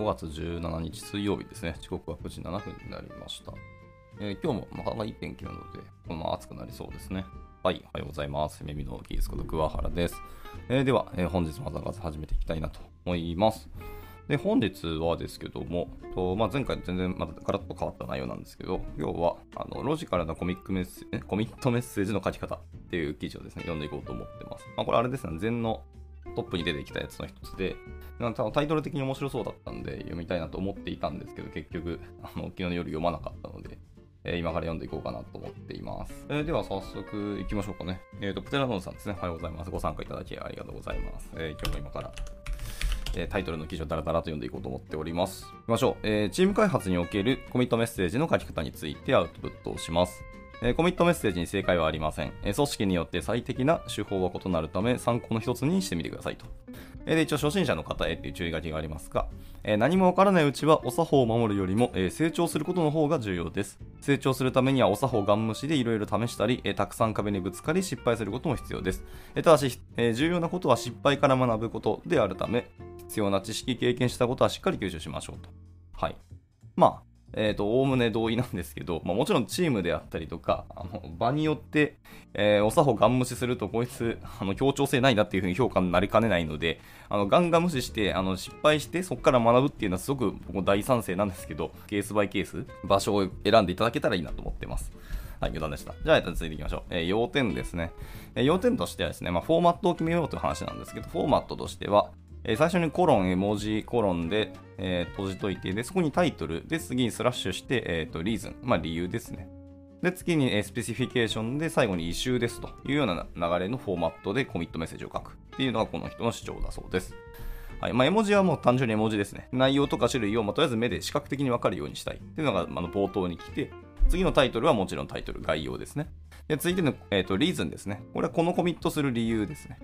5月17日水曜日ですね。時刻は9時7分になりました。えー今日もなかなかいい天気なので、このまま暑くなりそうですね。はい、おはようございます。耳のキースこと桑原です。えーでは、えー本日も朝活始めていきたいなと思います。で、本日はですけども、とまあ、前回と全然またガラッと変わった内容なんですけど、今日はあのロジカルなコミックメッセコミットメッセージの書き方っていう記事をですね、読んでいこうと思ってます。まあ、これあれですね、前のトップに出てきたやつの一つで、タイトル的に面白そうだったんで読みたいなと思っていたんですけど、結局、あの昨日の夜読まなかったので、えー今から読んでいこうかなと思っています。えーでは早速行きましょうかね。えっ、と、プテラノンさんですね。おはようございます。ご参加いただきありがとうございます。え今日も今から、えタイトルの記事をダラダラと読んでいこうと思っております。行きましょう、えーチーム開発におけるコミットメッセージの書き方についてアウトプットをします。コミットメッセージに正解はありません。組織によって最適な手法は異なるため、参考の一つにしてみてくださいと。で一応初心者の方へという注意書きがありますが、何もわからないうちはお作法を守るよりも、成長することの方が重要です。成長するためにはお作法ガン無視でいろいろ試したり、たくさん壁にぶつかり失敗することも必要です。ただし、重要なことは失敗から学ぶことであるため、必要な知識、経験したことはしっかり吸収しましょうと。はい。まあ、えっ、と、おおむね同意なんですけど、まあ、もちろんチームであったりとか、あの場によって、えーお作法ガン無視すると、こいつ、あの、協調性ないなっていうふうに評価になりかねないので、あの、ガンガン無視して、あの、失敗して、そこから学ぶっていうのはすごく僕大賛成なんですけど、ケースバイケース、場所を選んでいただけたらいいなと思ってます。はい、余談でした。じゃあ、えっと続いていきましょう。えー要点ですね。えー要点としてはですね、まあ、フォーマットを決めようという話なんですけど、フォーマットとしては、えー最初にコロン、絵文字、コロンで、えー閉じといて、で、そこにタイトル、で、次にスラッシュして、えっ、と、リーズン、まあ、理由ですね。で、次に、えースペシフィケーションで、最後にイシューですというような流れのフォーマットでコミットメッセージを書くっていうのがこの人の主張だそうです。はい。まあ、絵文字はもう単純に絵文字ですね。内容とか種類を、まあ、とりあえず目で視覚的に分かるようにしたいっていうのが、あ、の冒頭に来て、次のタイトルはもちろんタイトル、概要ですね。で、続いての、えっ、と、リーズンですね。これはこのコミットする理由ですね。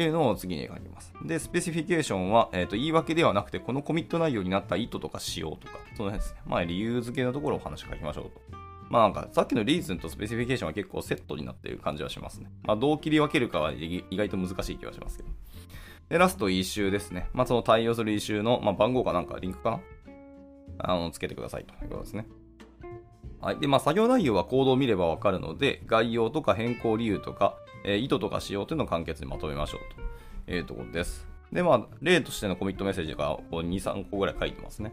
っていうのを次に書きます。で、スペシフィケーションは、えっ、と、言い訳ではなくて、このコミット内容になった意図とか仕様とか、その辺ですね。まあ、理由付けのところをお話し書きましょうと。まあなんか、さっきのリーズンとスペシフィケーションは結構セットになっている感じはしますね。まあ、どう切り分けるかは意外と難しい気はしますけど。で、ラスト、イシューですね。まあ、その対応するイシューの、まあ、番号かなんか、リンクかな？あの、つけてくださいということですね。はい。で、まあ、作業内容はコードを見ればわかるので、概要とか変更理由とか、えー意図とか仕様というのを簡潔にまとめましょうというところです。で、まあ、例としてのコミットメッセージがこう2、3個ぐらい書いてますね。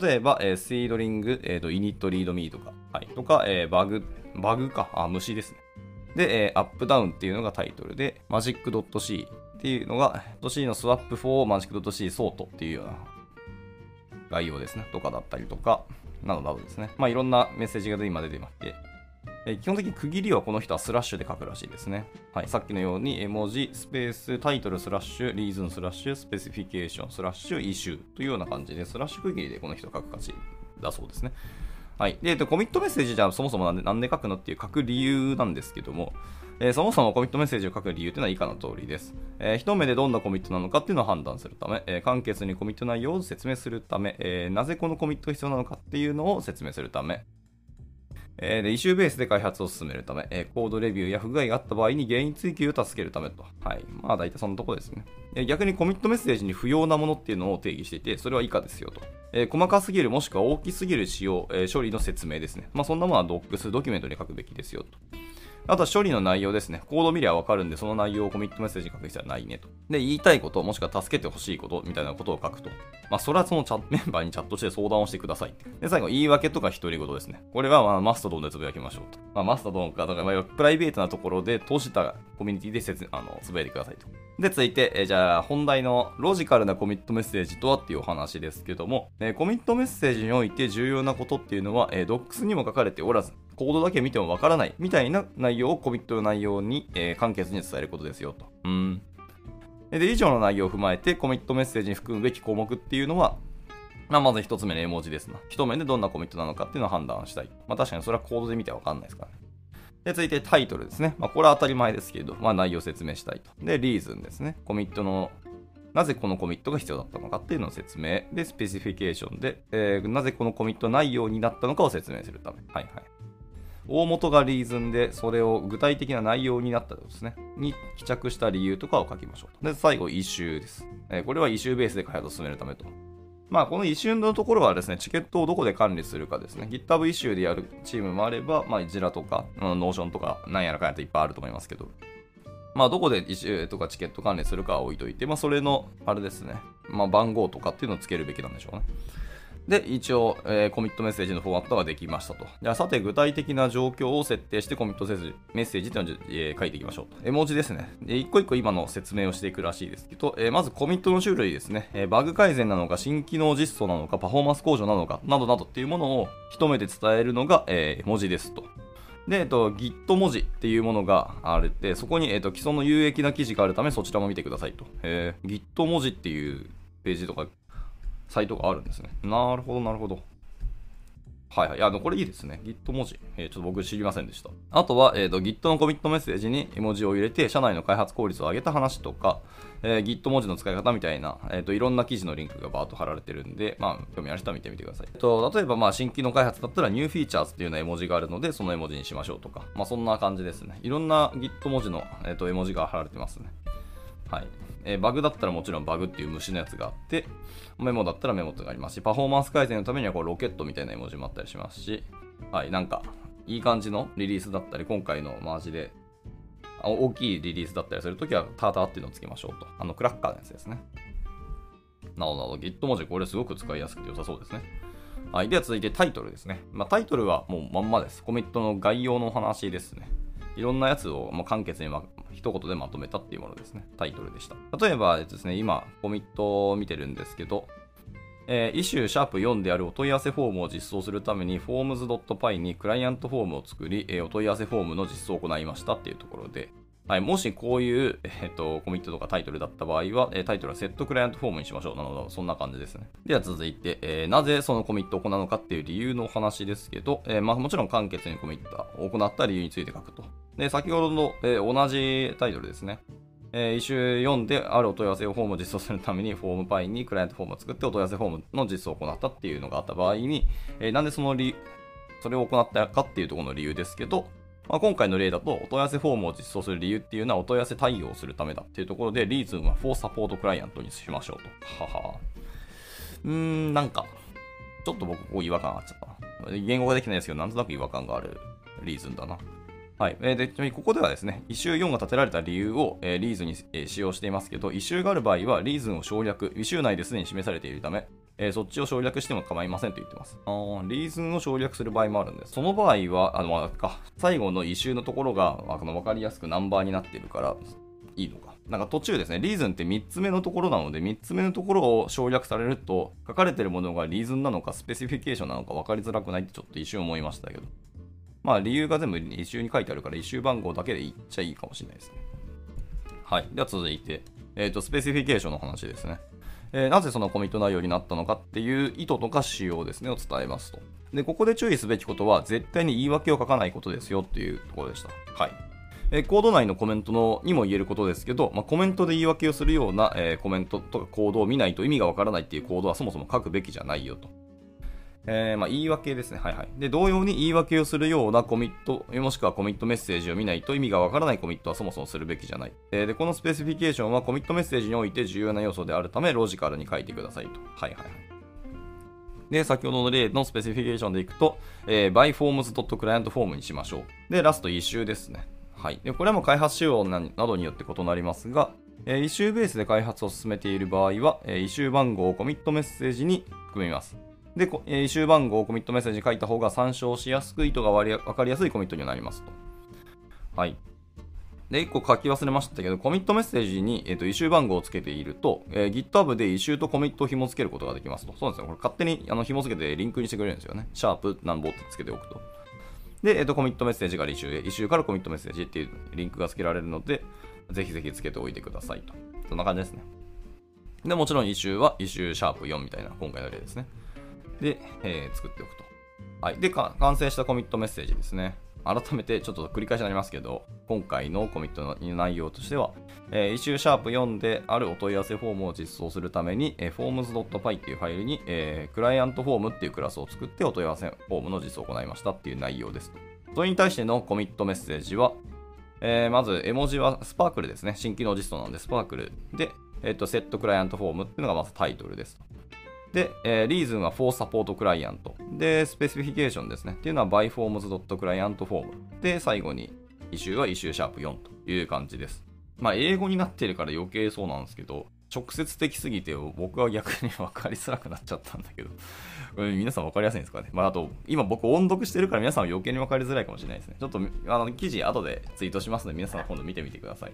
例えば、えー、 seedling、えーと、 init README とか、はい、とか、えーバグ、バグか、あ、虫ですね。で、えーアップダウンっていうのがタイトルで、magic.c っていうのが、.c のスワップ for magic.c ソートっていうような概要ですね。とかだったりとか、などなどですね。まあ、いろんなメッセージが今出てまして、基本的に区切りはこの人はスラッシュで書くらしいですね。はい、さっきのように絵文字、スペース、タイトル、スラッシュ、 reason、スラッシュ、 specification、スラッシュ、 issue というような感じで、スラッシュ区切りでこの人書く感じだそうですね。はい。で、えっとコミットメッセージじゃあそもそもなんでなんで書くのっていう書く理由なんですけども、えーそもそもコミットメッセージを書く理由というのは以下の通りです。えー一目でどんなコミットなのかっていうのを判断するため、えー簡潔にコミット内容を説明するため、えなぜこのコミットが必要なのかっていうのを説明するため、えーで、イシューベースで開発を進めるため、えーコードレビューや不具合があった場合に原因追及を助けるためと。はい。まあ大体そんなとこですね。えー逆にコミットメッセージに不要なものっていうのを定義していて、それは以下ですよと。えー細かすぎるもしくは大きすぎる仕様、えー処理の説明ですね。まあそんなものはドックス、ドキュメントに書くべきですよと。あとは処理の内容ですね。コード見りゃわかるんで、その内容をコミットメッセージに書く必要はないねと。で、言いたいこと、もしくは助けてほしいことみたいなことを書くと。まあ、それはそのチャ メンバーにチャットして相談をしてください。で、最後、言い訳とか独り言ですね。これは、まあ、マストドンでつぶやきましょうと。まあ、マストドンか、だから、ま、プライベートなところで、閉じたコミュニティで説あのつぶやいてくださいと。で、続いて、えじゃあ、本題のロジカルなコミットメッセージとはっていうお話ですけども、えコミットメッセージにおいて重要なことっていうのは、えー、Docs にも書かれておらず、コードだけ見てもわからないみたいな内容をコミットの内容に、えー簡潔に伝えることですよと。うん。で、以上の内容を踏まえてコミットメッセージに含むべき項目っていうのは、まあ、まず一つ目の絵文字ですな。一目でどんなコミットなのかっていうのを判断したい。まあ、確かにそれはコードで見てわかんないですからね。で、続いてタイトルですね。まあ、これは当たり前ですけど、まあ、内容を説明したいと。で、 reason ですね。コミットの、なぜこのコミットが必要だったのかっていうのを説明。で、 specification で、えーなぜこのコミット内容になったのかを説明するため。はいはい。大元が reason で、それを具体的な内容になったですね。に帰着した理由とかを書きましょう。で、最後、 issue です。えーこれは issue ベースで開発を進めるためと。まあ、この issue のところはですね、チケットをどこで管理するかですね。GitHub イシューでやるチームもあれば、まあ、 Jira とか、 Notion とか、なんやらかんやといっぱいあると思いますけど、まあ、どこでイシューとかチケット管理するかは置いといて、まあ、それの、あれですね、まあ、番号とかっていうのをつけるべきなんでしょうね。で、一応、えー、コミットメッセージのフォーマットができましたと。じゃあ、さて、具体的な状況を設定してコミットせずメッセージっていうのを、えー、書いていきましょうと。絵文字ですね。で、一個一個今の説明をしていくらしいですけど、えー、まずコミットの種類ですね。えバグ改善なのか、新機能実装なのか、パフォーマンス向上なのか、などなどっていうものを一目で伝えるのが、え文字ですと。で、えっと、Git 文字っていうものがあるって、そこに、えっと、既存の有益な記事があるため、そちらも見てくださいと。えー、Git 文字っていうページとか、サイトがあるんですね。なるほど、なるほど。はいはい。あの、これいいですね。Git 文字。えー、ちょっと僕知りませんでした。あとは、え、ー、と、Git のコミットメッセージに絵文字を入れて、社内の開発効率を上げた話とか、えー、Git 文字の使い方みたいな、えっ、ー、と、いろんな記事のリンクがバーッと貼られてるんで、まあ、興味ある人は見てみてください。えっと、例えば、まあ、新規の開発だったら、New Features っていうような絵文字があるので、その絵文字にしましょうとか、まあ、そんな感じですね。いろんな Git 文字の、えっと、絵文字が貼られてますね。はい。え、バグだったらもちろんバグっていう虫のやつがあって、メモだったらメモってがありますし、パフォーマンス改善のためにはこうロケットみたいな絵文字もあったりしますし、はい、なんか、いい感じのリリースだったり、今回のマージで、大きいリリースだったりするときは、ターターっていうのをつけましょうと。あの、クラッカーのやつですね。なるほど、Git 文字、これすごく使いやすくて良さそうですね。はい。では続いてタイトルですね。まあ、タイトルはもうまんまです。コミットの概要のお話ですね。いろんなやつをもう簡潔に、ま、一言でまとめたっていうものですね。タイトルでした。例えばですね、今、コミットを見てるんですけど、えー、 issue シャープ4であるお問い合わせフォームを実装するために forms.py に client form を作り、えー、お問い合わせフォームの実装を行いましたっていうところで、はい、もしこういう、えーと、コミットとかタイトルだった場合は、えー、タイトルは set client form にしましょう。なので、そんな感じですね。では続いて、えー、なぜそのコミットを行うのかっていう理由のお話ですけど、えーまあ、もちろん簡潔にコミットを行った理由について書くと。で、先ほどの、えー、同じタイトルですね。えー、一周読んであるお問い合わせフォームを実装するためにフォームパインにクライアントフォームを作ってお問い合わせフォームの実装を行ったっていうのがあった場合に、えー、なんでその理それを行ったかっていうところの理由ですけど、まあ、今回の例だと、お問い合わせフォームを実装する理由っていうのは、お問い合わせ対応するためだっていうところで、リーズンは for support クライアントにしましょうと。はは。うーん、なんか、ちょっと僕、こう違和感あっちゃった。言語ができないですけど、なんとなく違和感があるリーズンだな。はい。えー、で、ちなみにここではですね、異臭4が立てられた理由を、えー、リーズに、えー、使用していますけど、異臭がある場合は、リーズンを省略、異臭内ですでに示されているため、えー、そっちを省略しても構いませんと言ってます。あーリーズンを省略する場合もあるんです。その場合は、あの、あ、か、最後の異臭のところが、あの、わかりやすくナンバーになっているから、いいのか。なんか途中ですね、リーズンって3つ目のところなので、3つ目のところを省略されると、書かれてるものがリーズンなのか、スペシフィケーションなのか分かりづらくないってちょっと一瞬思いましたけど。まあ理由が全部一周に書いてあるから一周番号だけで言っちゃいいかもしれないですね。はい。では続いて、えっ、ー、と、スペシフィケーションの話ですね。えー、なぜそのコミット内容になったのかっていう意図とか仕様ですね、を伝えますと。で、ここで注意すべきことは、絶対に言い訳を書かないことですよっていうところでした。はい。えー、コード内のコメントのにも言えることですけど、まあ、コメントで言い訳をするような、えー、コメントとかコードを見ないと意味がわからないっていうコードはそもそも書くべきじゃないよと。えー、まあ、言い訳ですね。はいはい。で、同様に言い訳をするようなコミット、もしくはコミットメッセージを見ないと意味がわからないコミットはそもそもするべきじゃない。えー、で、この specification はコミットメッセージにおいて重要な要素であるため、ロジカルに書いてくださいと。はいはいはい。で、先ほどの例の specification でいくと、えー、 by forms.clientform にしましょう。で、ラストイシューですね。はい。で、これも開発仕様などによって異なりますが、えー、イシューベースで開発を進めている場合は、えー、イシュー番号をコミットメッセージに含みます。で、えー、イシュー番号をコミットメッセージ書いた方が参照しやすく、意図が分かりやすいコミットになりますと。はい。で、1個書き忘れましたけど、コミットメッセージに、えーと、イシュー番号をつけていると、えー、GitHub でイシューとコミットを紐付けることができますと。そうなんですね。これ勝手にあの紐付けてリンクにしてくれるんですよね。シャープなんぼってつけておくと。で、えーと、コミットメッセージからイシューへ、イシューからコミットメッセージっていうリンクが付けられるので、ぜひぜひつけておいてくださいと。そんな感じですね。で、もちろんイシューはイシューシャープ4みたいな今回の例ですね。で、えー、作っておくと。はい。で、完成したコミットメッセージですね。改めてちょっと繰り返しになりますけど、今回のコミットの内容としては、えー、イシューシャープ4であるお問い合わせフォームを実装するために、えー、forms.py っていうファイルに、えー、 ClientForm っていうクラスを作ってお問い合わせフォームの実装を行いましたっていう内容です。それに対してのコミットメッセージは、えー、まず絵文字は sparkle ですね。新機能実装なので sparkle で、えっ、と、 set client form っていうのがまずタイトルです。で、えー、 reason は for support client。で、 specification ですね。っていうのは by forms.clientform。で、最後に、イシューはイシューシャープ4という感じです。まあ、英語になってるから余計そうなんですけど、直接的すぎて僕は逆に分かりづらくなっちゃったんだけど、こ れ皆さん分かりやすいんですかね？まあ、あと、今僕音読してるから皆さんは余計に分かりづらいかもしれないですね。ちょっと、あの、記事後でツイートしますので、皆さん今度見てみてください。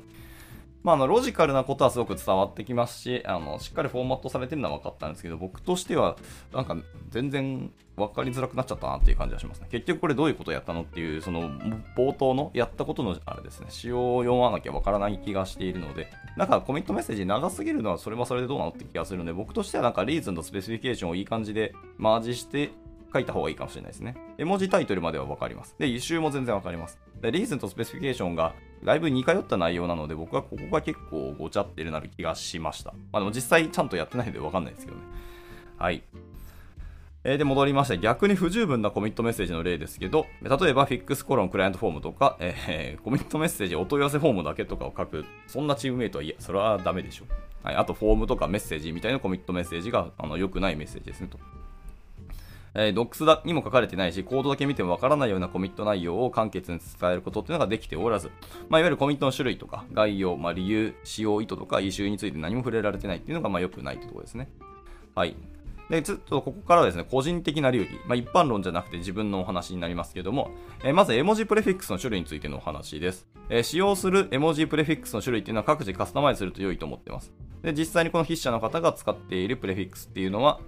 まあ、あのロジカルなことはすごく伝わってきますしあのしっかりフォーマットされてるのは分かったんですけど僕としてはなんか全然分かりづらくなっちゃったなっていう感じがしますね。結局これどういうことをやったのっていうその冒頭のやったことのあれですね。仕様を読まなきゃ分からない気がしているのでなんかコミットメッセージ長すぎるのはそれはそれでどうなのって気がするので僕としてはなんかリーズンとスペシフィケーションをいい感じでマージして書いた方がいいかもしれないですね。絵文字タイトルまでは分かります。で、一周も全然分かります。で、リーズンとスペシフィケーションがだいぶ似通った内容なので、僕はここが結構ごちゃってるなる気がしました。まあでも実際ちゃんとやってないので分かんないですけどね。はい。えー、で、戻りまして、逆に不十分なコミットメッセージの例ですけど、例えば、フィックスコロンクライアントフォームとか、えー、コミットメッセージお問い合わせフォームだけとかを書く、そんなチームメイトはいや、それはダメでしょ。はい、あと、フォームとかメッセージみたいなコミットメッセージがあの良くないメッセージですねと。えー、ドックスにも書かれてないし、コードだけ見てもわからないようなコミット内容を簡潔に伝えることっていうのができておらず、まあ、いわゆるコミットの種類とか、概要、まあ、理由、使用意図とか、イシューについて何も触れられてないっていうのが、まあ、良くないってところですね。はい。で、ずっとここからですね、個人的な流儀、まあ、一般論じゃなくて自分のお話になりますけども、えー、まず絵文字プレフィックスの種類についてのお話です。えー、使用する絵文字プレフィックスの種類っていうのは各自カスタマイズすると良いと思ってます。で、実際にこの筆者の方が使っているプレフィックスっていうのは、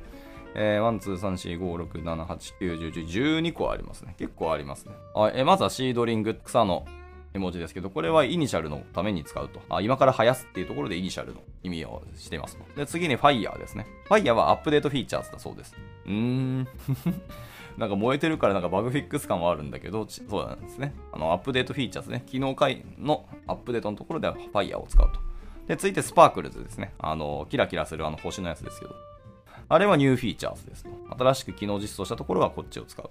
えー、1、2、3、4、5、6、7、8、9、10、10、12個ありますね。結構ありますね。あえー、まずはシードリング、草の絵文字ですけど、これはイニシャルのために使うと。あ今から生やすっていうところでイニシャルの意味をしていますと。で、次に Fire ですね。Fire は update features だそうです。うーん。なんか燃えてるからなんかバグフィックス感はあるんだけど、そうなんですね。あの、 update features ね。機能回のアップデートのところでは Fire を使うと。で、続いて sparkles ですね。あの、キラキラするあの星のやつですけど。あれは new features ですと。新しく機能実装したところはこっちを使う。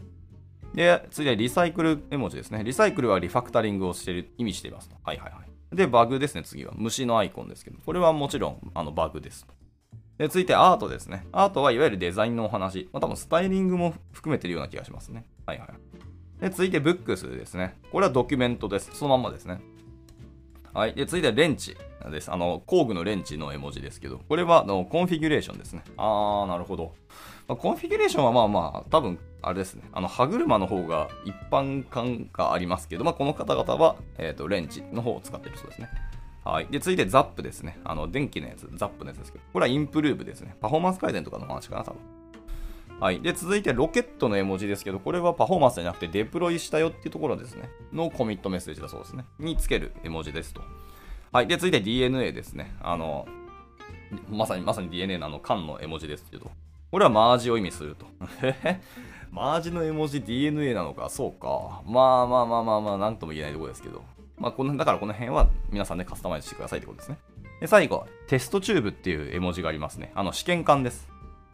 で、次はリサイクル絵文字ですね。リサイクルはリファクタリングをしている、意味していますと。はいはいはい。で、バグですね、次は。虫のアイコンですけど。これはもちろん、あの、バグですと。で、続いてアートですね。アートはいわゆるデザインのお話。まあ、多分スタイリングも含めてるような気がしますね。はいはい。で、続いてブックスですね。これはドキュメントです。そのまんまですね。はい。で、続いてレンチです。あの、工具のレンチの絵文字ですけど、これはのコンフィギュレーションですね。あー、なるほど。まあ、コンフィギュレーションはまあまあ、多分、あれですね。あの、歯車の方が一般感がありますけど、まあ、この方々は、えっ、ー、と、レンチの方を使ってるそうですね。はい。で、続いてザップですね。あの、電気のやつ、ザップのやつですけど、これはインプルーブですね。パフォーマンス改善とかの話かな、多分。はい。で、続いてロケットの絵文字ですけど、これはパフォーマンスじゃなくてデプロイしたよっていうところですね。のコミットメッセージだそうですね。につける絵文字ですと。はい。で、続いて DNA ですね。あの、まさに、まさに DNA のあの、缶の絵文字ですけど、これはマージを意味すると。マージの絵文字 DNA なのか、そうか。まあまあまあまあまあ、なんとも言えないところですけど。まあ、この、だからこの辺は皆さんでカスタマイズしてくださいってことですね。で、最後、テストチューブっていう絵文字がありますね。あの、試験管です。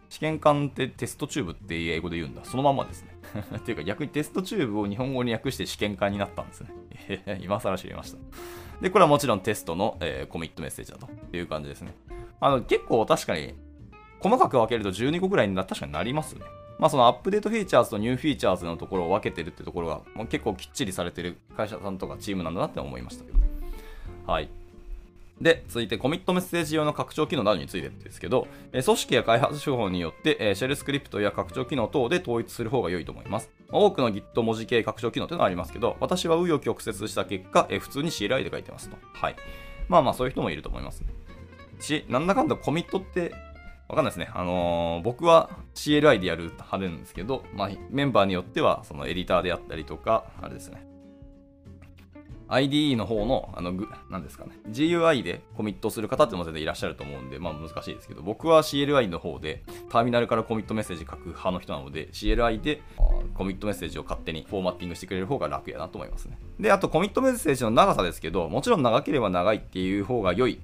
試験管ってテストチューブって英語で言うんだ。そのままですね。っていうか逆にテストチューブを日本語に訳して試験管になったんですね。今更知りました。で、これはもちろんテストの、えー、コミットメッセージだという感じですね。あの、結構確かに、細かく分けると12個ぐらいにな確かになりますね。まあその update features と new features のところを分けてるってところが、もう結構きっちりされてる会社さんとかチームなんだなって思いましたけど。はい。で、続いてコミットメッセージ用の拡張機能などについてですけど、え組織や開発手法によって、えシェルスクリプトや拡張機能等で統一する方が良いと思います。多くの Git 文字系拡張機能というのはありますけど、私は紆余曲折した結果、え普通に CLI で書いてますと。はい。まあまあそういう人もいると思いますね。し、なんだかんだコミットってわかんないですね。あのー、僕は CLI でやる派手なんですけど、まあ、メンバーによっては、そのエディターであったりとか、あれですね。IDE の方の、あの、なんですかね、GUI でコミットする方っても全然いらっしゃると思うんで、まあ難しいですけど、僕は CLI の方で、ターミナルからコミットメッセージ書く派の人なので、CLI でコミットメッセージを勝手にフォーマッティングしてくれる方が楽やなと思いますね。で、あとコミットメッセージの長さですけど、もちろん長ければ長いっていう方が良い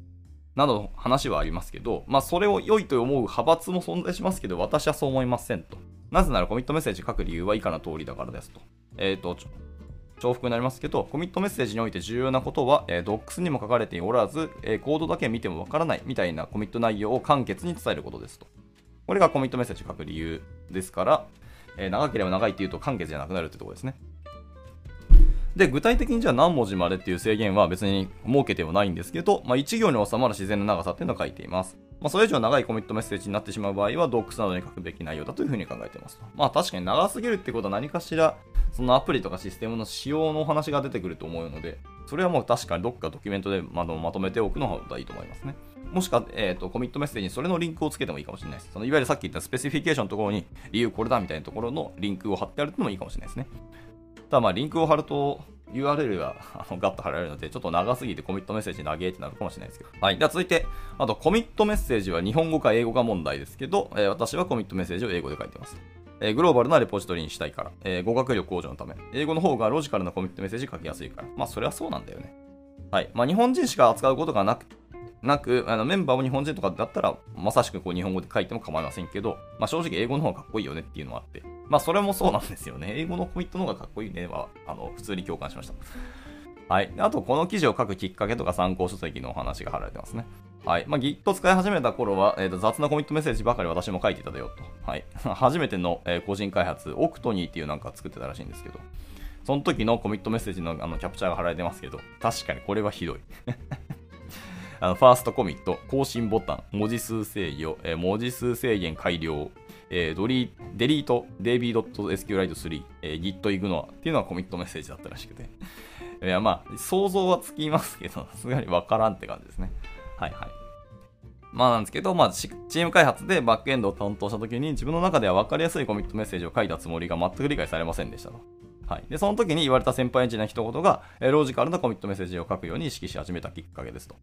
など話はありますけど、まあそれを良いと思う派閥も存在しますけど、私はそう思いませんと。なぜならコミットメッセージ書く理由は以下の通りだからですと。えっ、ー、と、重複になりますけど、コミットメッセージにおいて重要なことは、えー、Docs にも書かれておらず、え、コードだけ見てもわからないみたいなコミット内容を簡潔に伝えることですと。これがコミットメッセージを書く理由ですから、え、長ければ長いっていうと簡潔じゃなくなるってところですね。で、具体的にじゃあ何文字までっていう制限は別に設けてはないんですけど、まあ、1行に収まる自然な長さっていうのを書いています。まあ、それ以上長いコミットメッセージになってしまう場合は、ドックスなどに書くべき内容だというふうに考えています。まあ確かに長すぎるってことは何かしら、そのアプリとかシステムの仕様のお話が出てくると思うので、それはもう確かにどっかドキュメントでまとめておくのがいいと思いますね。もしくは、えーと、コミットメッセージにそれのリンクをつけてもいいかもしれないです。そのいわゆるさっき言ったスペシフィケーションのところに理由これだみたいなところのリンクを貼ってあるのもいいかもしれないですね。ただまあリンクを貼ると URL がガッと貼られるので、ちょっと長すぎてコミットメッセージ長えってなるかもしれないですけど。はい。では続いて、あとコミットメッセージは日本語か英語か問題ですけど、えー、私はコミットメッセージを英語で書いてます。えー、グローバルなレポジトリにしたいから、えー、語学力向上のため、英語の方がロジカルなコミットメッセージ書きやすいから。まあ、それはそうなんだよね。はい。まあ、日本人しか扱うことがなくなく、あのメンバーも日本人とかだったら、まさしくこう日本語で書いても構いませんけど、まあ、正直英語の方がかっこいいよねっていうのはあって、まあそれもそうなんですよね。英語のコミットの方がかっこいいねは、あの、普通に共感しました。はい。あと、この記事を書くきっかけとか参考書籍のお話が貼られてますね。はい。まあ、Git 使い始めた頃は、えーと、雑なコミットメッセージばかり私も書いてただよと。はい。初めての、えー、個人開発、オクトニーっていうなんか作ってたらしいんですけど、その時のコミットメッセージのあのキャプチャーが貼られてますけど、確かにこれはひどい。あのファーストコミット、更新ボタン、文字数制御、えー、文字数制限改良、えー、ドリデリート、db.sqlite3、えー、git ignore っていうのはコミットメッセージだったらしくて。いや、まあ、想像はつきますけど、さすがにわからんって感じですね。はいはい。まあなんですけど、まあ、チーム開発でバックエンドを担当したときに、自分の中では分かりやすいコミットメッセージを書いたつもりが全く理解されませんでしたと。はい。で、その時に言われた先輩エンジニア一言が、えロジカルなコミットメッセージを書くように意識し始めたきっかけですと。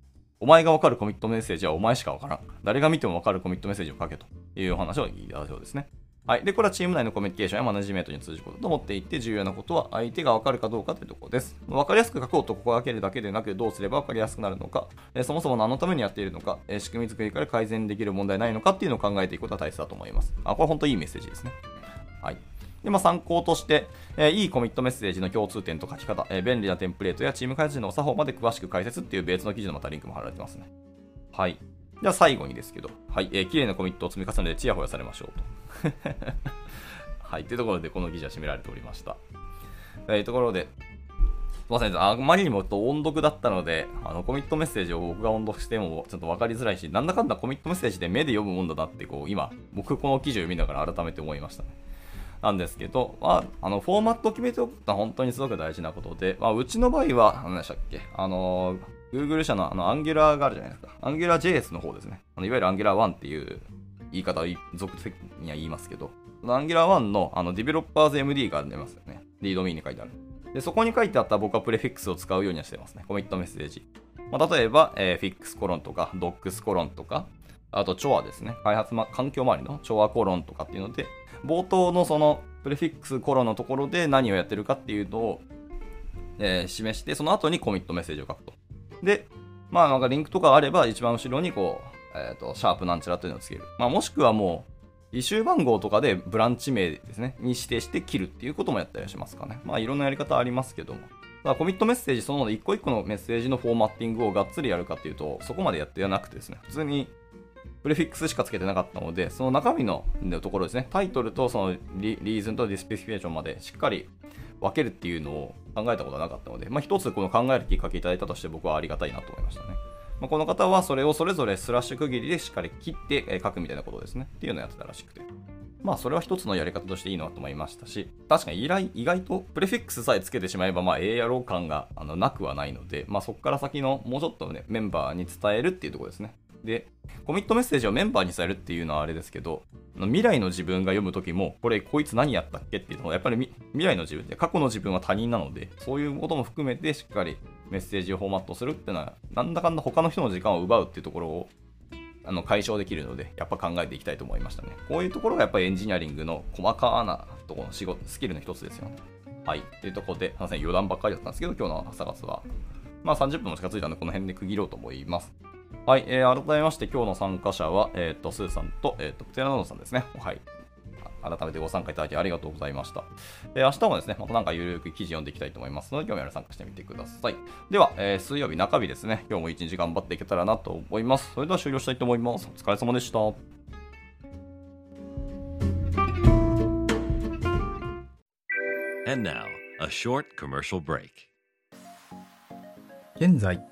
お前が分かるコミットメッセージはお前しか分からん。誰が見ても分かるコミットメッセージを書けというお話を言いたそうですね。はい。で、これはチーム内のコミュニケーションやマネジメントに通じることと思っていて、重要なことは相手がわかるかどうかというところです。わかりやすく書こうと心がけるだけでなく、どうすればわかりやすくなるのか、えそもそも何のためにやっているのか、え仕組み作りから改善できる問題ないのかっていうのを考えていくことは大切だと思います。あ、これ本当いいメッセージですね。はい。で、まあ、参考として、えー、いいコミットメッセージの共通点と書き方、えー、便利なテンプレートやチーム開発時の作法まで詳しく解説っていう別の記事のまたリンクも貼られてますね。はい。では最後にですけど、はい、えー、綺麗なコミットを積み重ねてチヤホヤされましょうと。はい、というところでこの記事は締められておりました。というところで、すみません、あまりにも音読だったので、あのコミットメッセージを僕が音読してもちょっと分かりづらいし、なんだかんだコミットメッセージで目で読むもんだなって、こう、今、僕この記事を見ながら改めて思いましたね。なんですけど、まあ、あの、フォーマットを決めておくのは本当にすごく大事なことで、まあ、うちの場合は、何でしたっけ、あの、Google 社のあの、Angular があるじゃないですか。AngularJS の方ですね。あのいわゆる Angular 1っていう言い方を俗的には言いますけど、の Angular 1のあの Developers MD がありますよね。リードミーに書いてある。で、そこに書いてあった僕はプレフィックスを使うようにはしてますね。コミットメッセージ。まあ、例えば、えー、フィックスコロンとか、ドックスコロンとか、あと、チョアですね。開発、ま、環境周りのチョアコロンとかっていうので、冒頭のそのプレフィックスコロンのところで何をやってるかっていうのを、えー、示して、その後にコミットメッセージを書くと。で、まあなんかリンクとかあれば一番後ろにこう、えっ、ー、と、シャープなんちゃらというのをつける。まあもしくはもう、履修番号とかでブランチ名ですね、に指定して切るっていうこともやったりしますかね。まあいろんなやり方ありますけども。だコミットメッセージそのもので一個一個のメッセージのフォーマッティングをがっつりやるかっていうと、そこまでやってなくてですね、普通にプレフィックスしかつけてなかったので、その中身のところですね、タイトルとその reason と the specification までしっかり分けるっていうのを考えたことはなかったので、まあ一つこの考えるきっかけいただいたとして僕はありがたいなと思いましたね。まあ、この方はそれをそれぞれスラッシュ区切りでしっかり切って書くみたいなことですね。っていうのをやってたらしくて。まあそれは一つのやり方としていいのかと思いましたし、確かに依頼、意外とプレフィックスさえつけてしまえば、まあ A 野郎感があのなくはないので、まあそこから先のもうちょっとね、メンバーに伝えるっていうところですね。で、コミットメッセージをメンバーに伝えるっていうのはあれですけど、未来の自分が読むときも、これこいつ何やったっけっていうのは、やっぱり未来の自分で、過去の自分は他人なので、そういうことも含めてしっかりメッセージをフォーマットするっていうのは、なんだかんだ他の人の時間を奪うっていうところをあの解消できるので、やっぱ考えていきたいと思いましたね。こういうところがやっぱりエンジニアリングの細かなところの仕事、スキルの一つですよね。はい。というところで、すいません、余談ばっかりだったんですけど、今日の朝活は、まあ30分も近づいたので、この辺で区切ろうと思います。はい、えー、改めまして今日の参加者は、えっ、ー、と、スーさんと、えっ、ー、と、プテラノドさんですね。はい。改めてご参加いただきありがとうございました。えー、明日もですね、またなんかゆるく記事読んでいきたいと思いますので、興味ある参加してみてください。では、えー、水曜日中日ですね、今日も一日頑張っていけたらなと思います。それでは終了したいと思います。お疲れ様でした。And now, a short commercial break. 現在